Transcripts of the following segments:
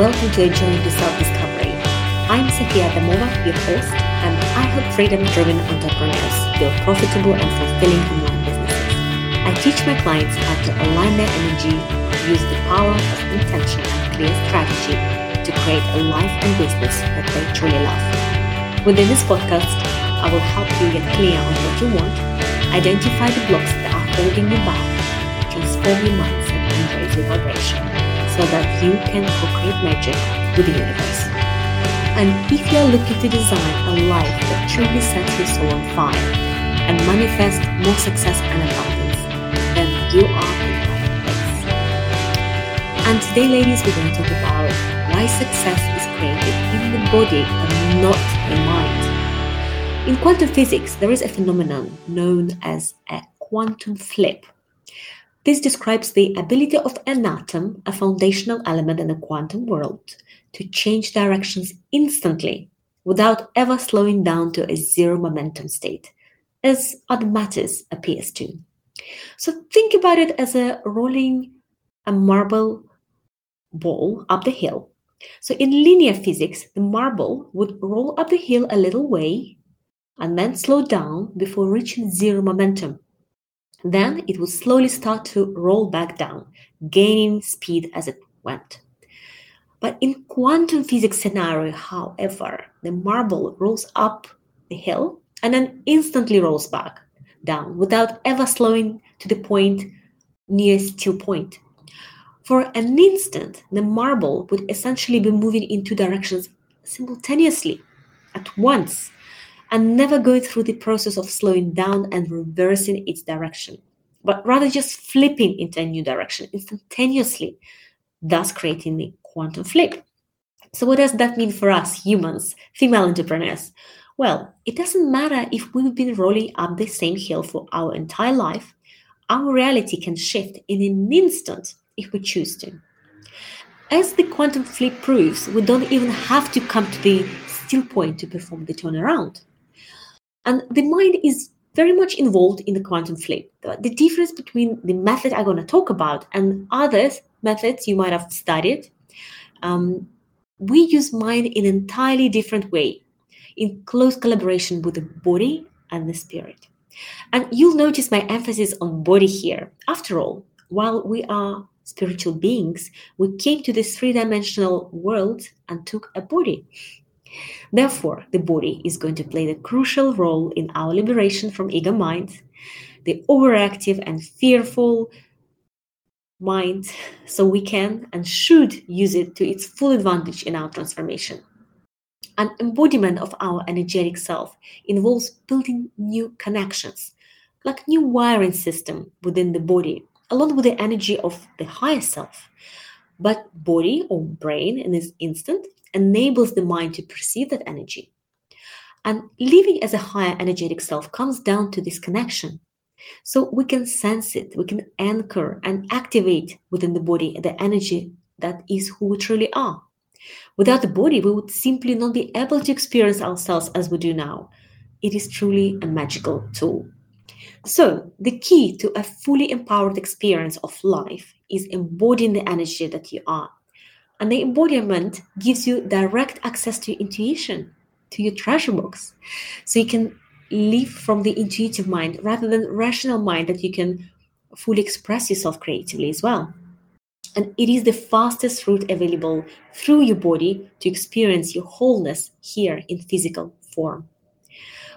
welcome to a journey to self-discovery. I'm Sofia Adamova, your host, and I help freedom-driven entrepreneurs build profitable and fulfilling online businesses. I teach my clients how to align their energy, use the power of intention and clear strategy to create a life and business that they truly love. Within this podcast, I will help you get clear on what you want, identify the blocks that are holding you back, transform your mindset, and raise your vibration so that you can co-create magic with the universe. And if you're looking to design a life that truly sets your soul on fire and manifest more success and abundance, then you are in the right place. And today, ladies, we're going to talk about why success is created in the body and not the mind. In quantum physics, there is a phenomenon known as a quantum flip this describes the ability of an atom, a foundational element in the quantum world, to change directions instantly without ever slowing down to a zero momentum state, as other matters appears to. So think about it as a rolling a marble ball up the hill. So in linear physics, the marble would roll up the hill a little way and then slow down before reaching zero momentum. Then it would slowly start to roll back down, gaining speed as it went. But in quantum physics scenario, however, the marble rolls up the hill and then instantly rolls back down without ever slowing to the point near still point. For an instant, the marble would essentially be moving in two directions simultaneously at once and never going through the process of slowing down and reversing its direction, but rather just flipping into a new direction instantaneously, thus creating the quantum flip. So, what does that mean for us humans, female entrepreneurs? Well, it doesn't matter if we've been rolling up the same hill for our entire life, our reality can shift in an instant if we choose to. As the quantum flip proves, we don't even have to come to the still point to perform the turnaround. And the mind is very much involved in the quantum flip. The difference between the method I'm going to talk about and other methods you might have studied, um, we use mind in an entirely different way, in close collaboration with the body and the spirit. And you'll notice my emphasis on body here. After all, while we are spiritual beings, we came to this three dimensional world and took a body. Therefore, the body is going to play the crucial role in our liberation from ego mind, the overactive and fearful mind, so we can and should use it to its full advantage in our transformation. An embodiment of our energetic self involves building new connections, like new wiring system within the body, along with the energy of the higher self. But body or brain in this instant enables the mind to perceive that energy. And living as a higher energetic self comes down to this connection. So we can sense it, we can anchor and activate within the body the energy that is who we truly are. Without the body, we would simply not be able to experience ourselves as we do now. It is truly a magical tool. So, the key to a fully empowered experience of life is embodying the energy that you are and the embodiment gives you direct access to your intuition, to your treasure box. So you can live from the intuitive mind rather than rational mind that you can fully express yourself creatively as well. And it is the fastest route available through your body to experience your wholeness here in physical form.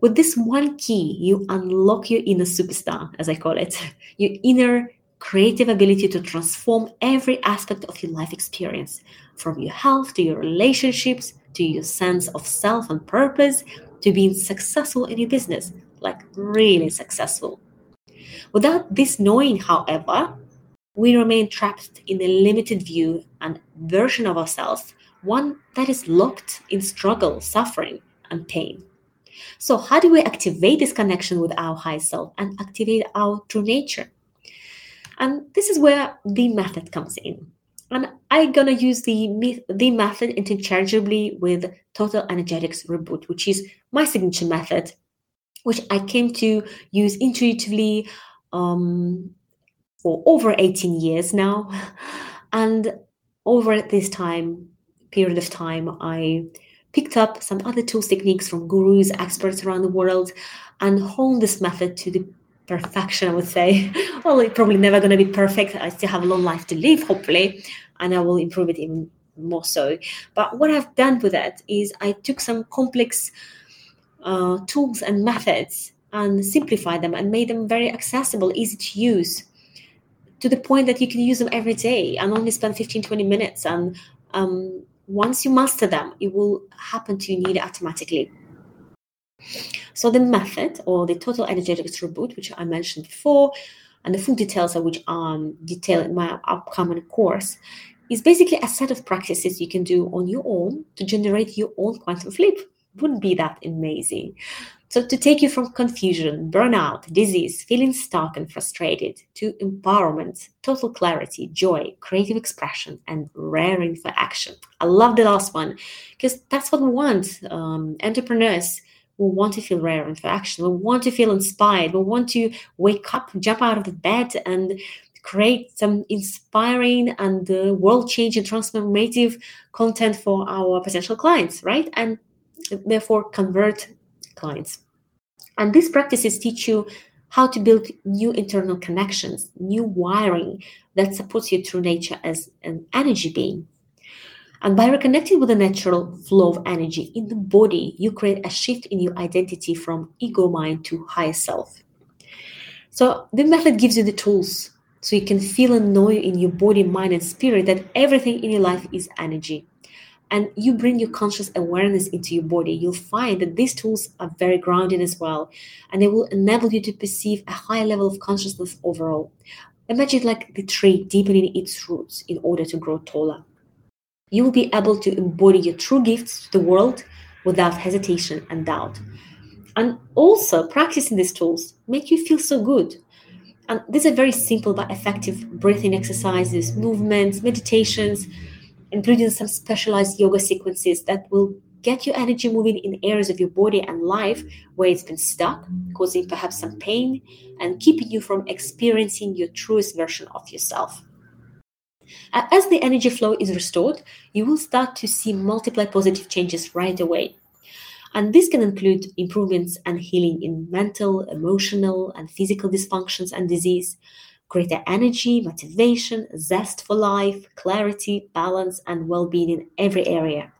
With this one key, you unlock your inner superstar, as I call it, your inner creative ability to transform every aspect of your life experience, from your health to your relationships to your sense of self and purpose to being successful in your business, like really successful. Without this knowing, however, we remain trapped in a limited view and version of ourselves, one that is locked in struggle, suffering, and pain. So, how do we activate this connection with our high self and activate our true nature? And this is where the method comes in. And I'm gonna use the the method interchangeably with Total Energetics Reboot, which is my signature method, which I came to use intuitively um, for over 18 years now. And over this time, period of time, I picked up some other tools, techniques from gurus, experts around the world, and honed this method to the perfection, I would say. well, it's probably never going to be perfect. I still have a long life to live, hopefully, and I will improve it even more so. But what I've done with that is I took some complex uh, tools and methods and simplified them and made them very accessible, easy to use, to the point that you can use them every day and only spend 15, 20 minutes. And um, once you master them, it will happen to you nearly automatically. So the method or the total energetics reboot, which I mentioned before, and the full details of which are um, detailed in my upcoming course, is basically a set of practices you can do on your own to generate your own quantum flip. Wouldn't be that amazing? So, to take you from confusion, burnout, disease, feeling stuck and frustrated, to empowerment, total clarity, joy, creative expression, and raring for action. I love the last one because that's what we want. Um, entrepreneurs we want to feel rare and for action. We want to feel inspired. We want to wake up, jump out of the bed, and create some inspiring and uh, world changing, transformative content for our potential clients, right? And therefore convert clients. And these practices teach you how to build new internal connections, new wiring that supports you through nature as an energy being. And by reconnecting with the natural flow of energy in the body, you create a shift in your identity from ego mind to higher self. So, the method gives you the tools so you can feel and know in your body, mind, and spirit that everything in your life is energy. And you bring your conscious awareness into your body, you'll find that these tools are very grounding as well. And they will enable you to perceive a higher level of consciousness overall. Imagine like the tree deepening its roots in order to grow taller you will be able to embody your true gifts to the world without hesitation and doubt. And also, practicing these tools make you feel so good. And these are very simple but effective breathing exercises, movements, meditations, including some specialized yoga sequences that will get your energy moving in areas of your body and life where it's been stuck, causing perhaps some pain and keeping you from experiencing your truest version of yourself. As the energy flow is restored, you will start to see multiple positive changes right away. And this can include improvements and healing in mental, emotional, and physical dysfunctions and disease, greater energy, motivation, zest for life, clarity, balance, and well being in every area.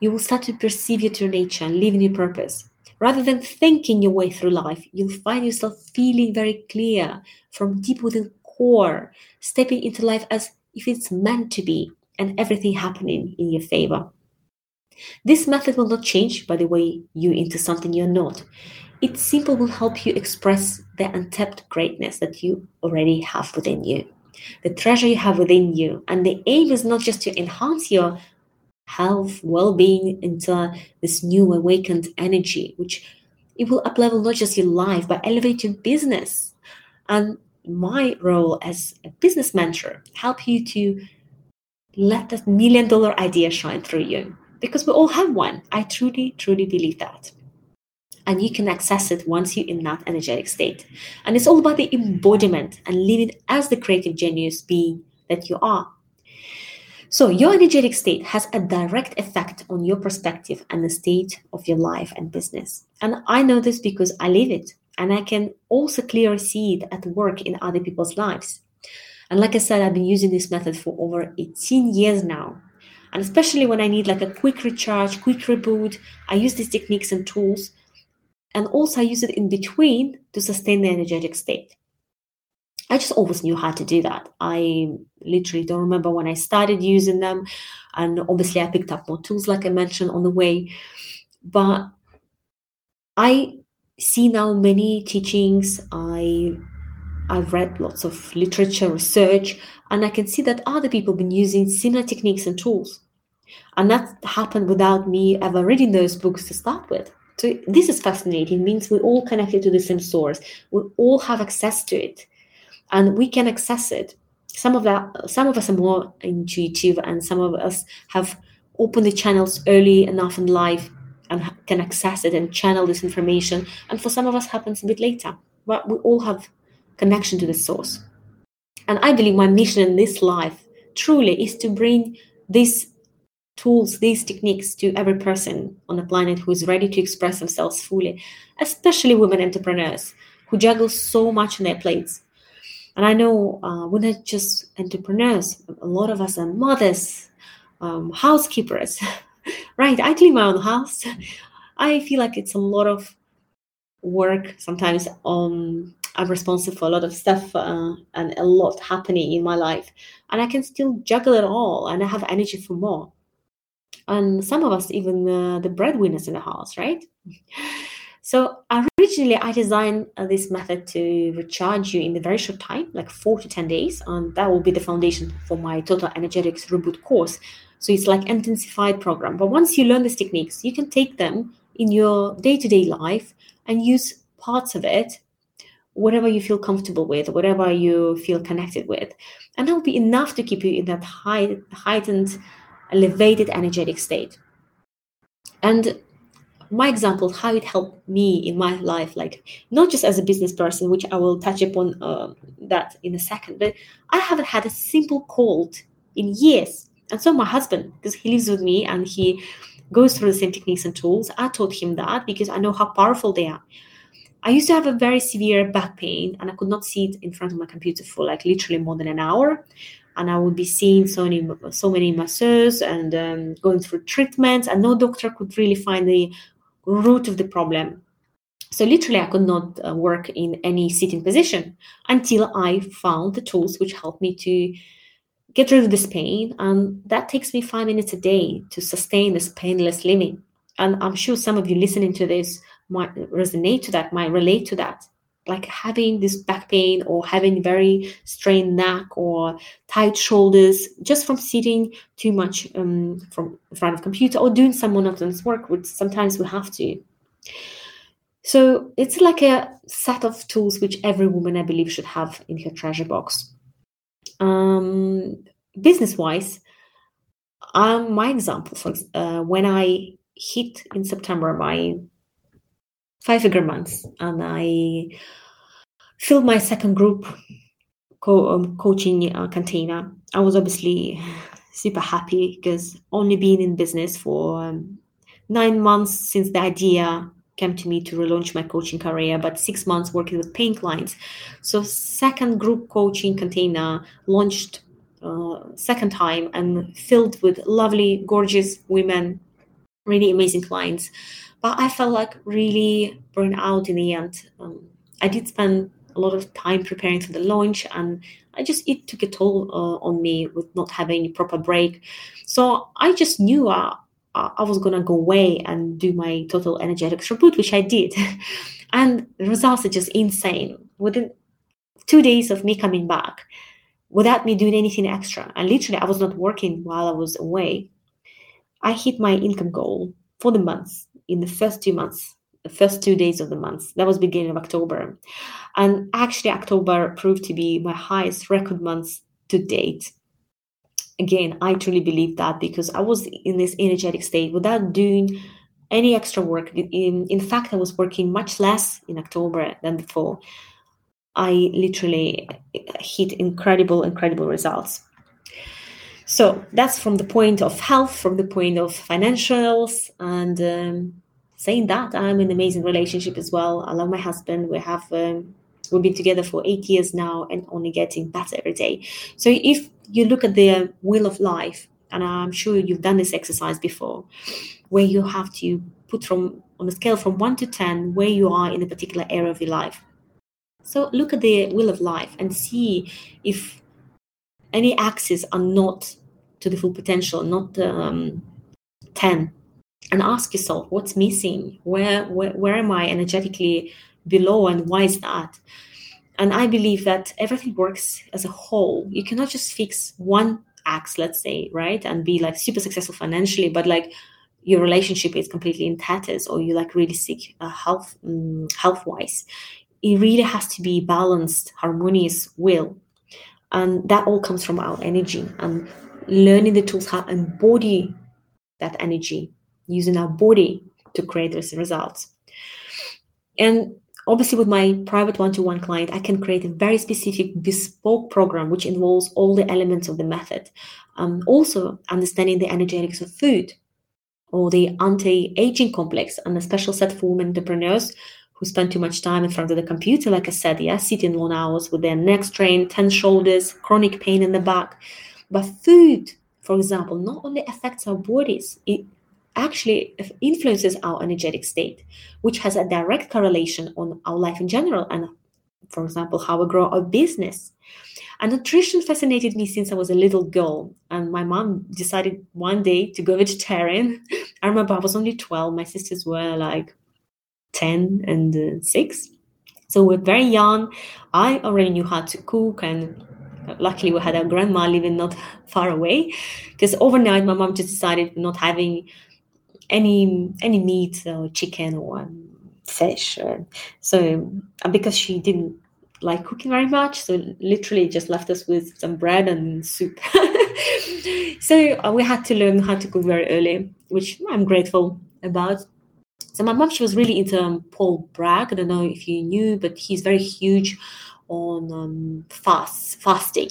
You will start to perceive your true nature and live in your purpose. Rather than thinking your way through life, you'll find yourself feeling very clear from deep within core, stepping into life as if it's meant to be and everything happening in your favor. This method will not change by the way you into something you're not. It simply will help you express the untapped greatness that you already have within you, the treasure you have within you. And the aim is not just to enhance your health, well-being into this new awakened energy, which it will uplevel not just your life, but elevate your business and my role as a business mentor help you to let that million dollar idea shine through you. Because we all have one. I truly truly believe that. And you can access it once you're in that energetic state. And it's all about the embodiment and living as the creative genius being that you are. So your energetic state has a direct effect on your perspective and the state of your life and business. And i know this because i live it and I can also clearly see it at work in other people's lives. And like I said, I've been using this method for over 18 years now. And especially when I need like a quick recharge, quick reboot, I use these techniques and tools. And also, I use it in between to sustain the energetic state. I just always knew how to do that. I literally don't remember when I started using them. And obviously, I picked up more tools, like I mentioned on the way. But I see now many teachings. I I've read lots of literature, research, and I can see that other people have been using similar techniques and tools. And that happened without me ever reading those books to start with. So this is fascinating. It means we're all connected to the same source. We all have access to it, and we can access it. Some of that, some of us are more intuitive, and some of us have opened the channels early enough in life and can access it and channel this information. And for some of us, happens a bit later. But we all have connection to the source. And I believe my mission in this life truly is to bring these tools, these techniques to every person on the planet who is ready to express themselves fully, especially women entrepreneurs who juggle so much on their plates. And I know uh, we're not just entrepreneurs, a lot of us are mothers, um, housekeepers, right? I clean my own house. I feel like it's a lot of work sometimes um i'm responsible for a lot of stuff uh, and a lot happening in my life and i can still juggle it all and i have energy for more and some of us even uh, the breadwinners in the house right so originally i designed uh, this method to recharge you in a very short time like four to ten days and that will be the foundation for my total energetics reboot course so it's like intensified program. But once you learn these techniques you can take them in your day-to-day life and use parts of it whatever you feel comfortable with whatever you feel connected with. And that will be enough to keep you in that high, heightened elevated energetic state. And my example how it helped me in my life like not just as a business person which i will touch upon uh, that in a second but i haven't had a simple cold in years and so my husband because he lives with me and he goes through the same techniques and tools. I taught him that because I know how powerful they are. I used to have a very severe back pain and I could not sit in front of my computer for like literally more than an hour. And I would be seeing so many, so many masseurs and um, going through treatments, and no doctor could really find the root of the problem. So literally, I could not uh, work in any sitting position until I found the tools which helped me to get rid of this pain. And that takes me five minutes a day to sustain this painless living. And I'm sure some of you listening to this might resonate to that, might relate to that. Like having this back pain or having very strained neck or tight shoulders just from sitting too much um, from in front of computer or doing some monotonous work, which sometimes we have to. So it's like a set of tools which every woman, I believe, should have in her treasure box um, business wise, um, my example, for uh, when I hit in September my five figure months and I filled my second group co- um, coaching uh, container, I was obviously super happy because only being in business for um, nine months since the idea came to me to relaunch my coaching career, but six months working with paying clients. So second group coaching container launched uh, second time and filled with lovely, gorgeous women, really amazing clients. But I felt like really burned out in the end. Um, I did spend a lot of time preparing for the launch and I just it took a toll uh, on me with not having a proper break. So I just knew uh, I was gonna go away and do my total energetics reboot, which I did, and the results are just insane. Within two days of me coming back, without me doing anything extra, and literally I was not working while I was away, I hit my income goal for the month in the first two months, the first two days of the month. That was beginning of October, and actually October proved to be my highest record month to date again, I truly believe that because I was in this energetic state without doing any extra work. In, in fact, I was working much less in October than before. I literally hit incredible, incredible results. So that's from the point of health, from the point of financials, and um, saying that I'm in an amazing relationship as well. I love my husband. We have um, we've been together for eight years now, and only getting better every day. So if you look at the wheel of life, and I'm sure you've done this exercise before, where you have to put from on a scale from one to 10 where you are in a particular area of your life. So look at the wheel of life and see if any axes are not to the full potential, not um, 10. And ask yourself, what's missing? Where, where, where am I energetically below, and why is that? And I believe that everything works as a whole. You cannot just fix one axe, let's say, right, and be like super successful financially, but like your relationship is completely in tatters, or you like really sick uh, health um, health wise. It really has to be balanced, harmonious will, and that all comes from our energy and learning the tools how to embody that energy using our body to create those results. And Obviously, with my private one to one client, I can create a very specific bespoke program which involves all the elements of the method. Um, also, understanding the energetics of food or the anti aging complex and a special set for women entrepreneurs who spend too much time in front of the computer, like I said, yeah, sitting long hours with their neck strained, tense shoulders, chronic pain in the back. But food, for example, not only affects our bodies, it actually influences our energetic state, which has a direct correlation on our life in general and, for example, how we grow our business. And nutrition fascinated me since I was a little girl. And my mom decided one day to go vegetarian. I remember I was only 12, my sisters were like 10 and uh, 6. So we're very young. I already knew how to cook and luckily we had our grandma living not far away because overnight my mom just decided not having any any meat or chicken or um, fish. Or, so because she didn't like cooking very much, so literally just left us with some bread and soup. so uh, we had to learn how to cook very early, which I'm grateful about. So my mom, she was really into um, Paul Bragg. I don't know if you knew, but he's very huge on um, fast fasting.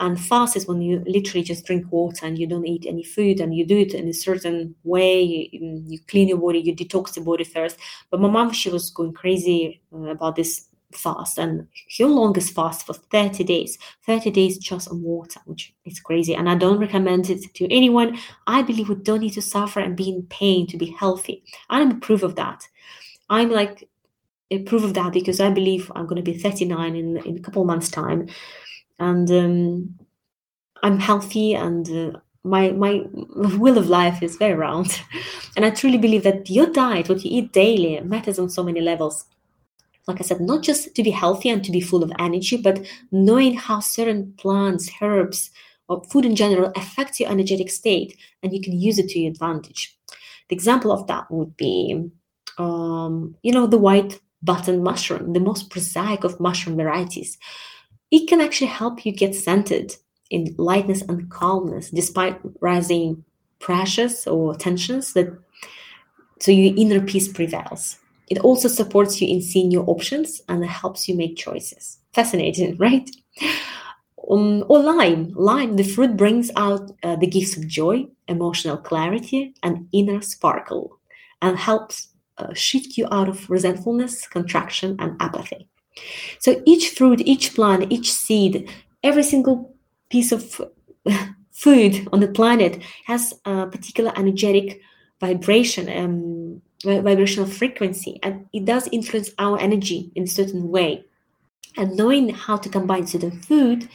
And fast is when you literally just drink water and you don't eat any food and you do it in a certain way. You, you clean your body, you detox the body first. But my mom, she was going crazy uh, about this fast and her longest fast for 30 days 30 days just on water which is crazy and i don't recommend it to anyone i believe we don't need to suffer and be in pain to be healthy i'm a proof of that i'm like a proof of that because i believe i'm going to be 39 in, in a couple months time and um, I'm healthy and uh, my my will of life is very round. And i truly believe that your diet what you eat daily matters on so many levels. Like i said not just to be healthy and to be full of energy but knowing how certain plants herbs or food in general affects your energetic state and you can use it to your advantage. The example of that would be um, you know the white button mushroom the most prosaic of mushroom varieties it can actually help you get centered in lightness and calmness despite rising pressures or tensions that so your inner peace prevails. It also supports you in seeing your options and helps you make choices. Fascinating right? Um, or lime. Lime the fruit brings out uh, the gifts of joy emotional clarity and inner sparkle and helps uh, shift you out of resentfulness contraction and apathy so each fruit, each plant, each seed, every single piece of food on the planet has a particular energetic vibration, um, vibrational frequency, and it does influence our energy in a certain way. And knowing how to combine certain food,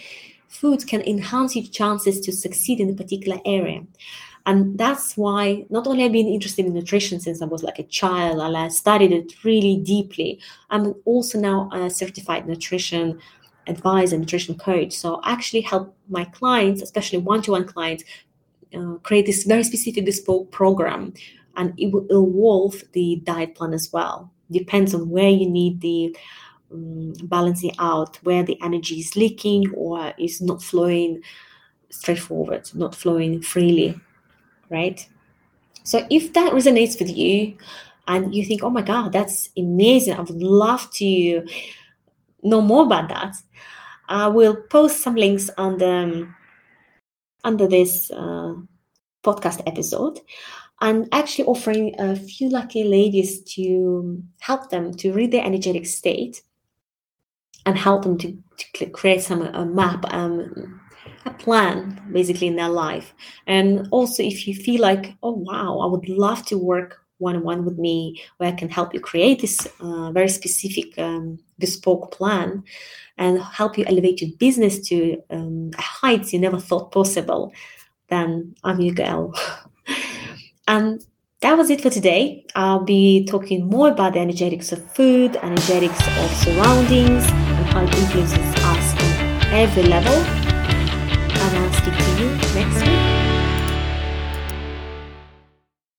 foods can enhance your chances to succeed in a particular area. And that's why not only I've been interested in nutrition since I was like a child, and I studied it really deeply. I'm also now a certified nutrition advisor, nutrition coach. So I actually help my clients, especially one-to-one clients, uh, create this very specific bespoke program, and it will evolve the diet plan as well. Depends on where you need the um, balancing out, where the energy is leaking or is not flowing straightforward, not flowing freely right? So if that resonates with you and you think, oh my God, that's amazing, I would love to know more about that, I will post some links on the under this uh, podcast episode and actually offering a few lucky ladies to help them to read their energetic state and help them to, to create some a map um, a plan basically in their life. And also, if you feel like, oh, wow, I would love to work one on one with me where I can help you create this uh, very specific um, bespoke plan and help you elevate your business to um, heights you never thought possible, then I'm your girl. and that was it for today. I'll be talking more about the energetics of food, energetics of surroundings, and how it influences us on every level speak to you next week.